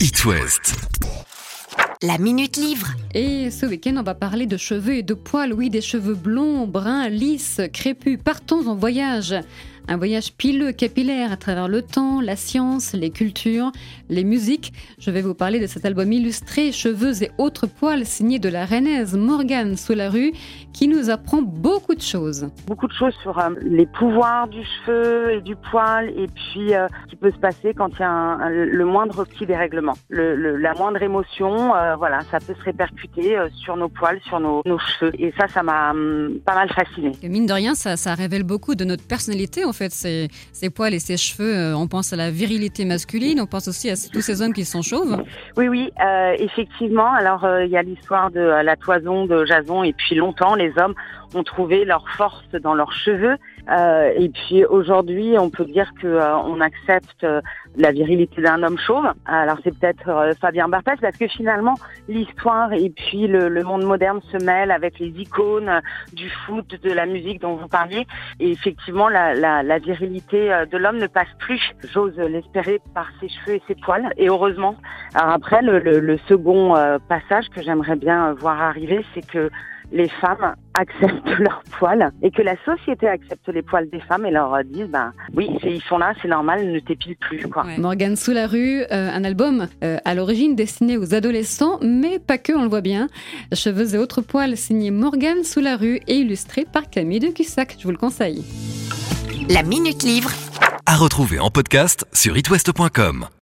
It West. La Minute Livre. Et ce week-end, on va parler de cheveux et de poils. Oui, des cheveux blonds, bruns, lisses, crépus. Partons en voyage. Un voyage pileux, capillaire à travers le temps, la science, les cultures, les musiques. Je vais vous parler de cet album illustré Cheveux et autres poils signé de la rennaise Morgane rue qui nous apprend beaucoup de choses. Beaucoup de choses sur euh, les pouvoirs du cheveu et du poil et puis euh, ce qui peut se passer quand il y a le moindre petit dérèglement. Le, la moindre émotion, euh, voilà, ça peut se répercuter sur nos poils, sur nos, cheveux. Et ça, ça m'a hum, pas mal fasciné. mine de rien, ça, ça révèle beaucoup de notre personnalité en fait, ces, poils et ces cheveux. Euh, on pense à la virilité masculine, on pense aussi à tous ces hommes qui sont chauves. Oui, oui, euh, effectivement. Alors, euh, il y a l'histoire de la toison de Jason, et puis longtemps, les hommes ont trouvé leur force dans leurs cheveux. Et puis aujourd'hui, on peut dire que euh, on accepte la virilité d'un homme chauve. Alors c'est peut-être Fabien Barthez parce que finalement l'histoire et puis le, monde moderne se mêlent avec les icônes du foot, de la musique dont vous parliez. Et effectivement, la, la virilité de l'homme ne passe plus, j'ose l'espérer, par ses cheveux et ses poils. Et heureusement. Après, le, second passage que j'aimerais bien voir arriver, c'est que les femmes acceptent leurs poils et que la société accepte les poils des femmes et leur disent ben oui ils sont là c'est normal ne t'épile plus quoi. Morgane sous la rue euh, un album euh, à l'origine destiné aux adolescents mais pas que on le voit bien cheveux et autres poils signé Morgane sous la rue et illustré par Camille de Cussac je vous le conseille. La minute livre à retrouver en podcast sur itwest.com.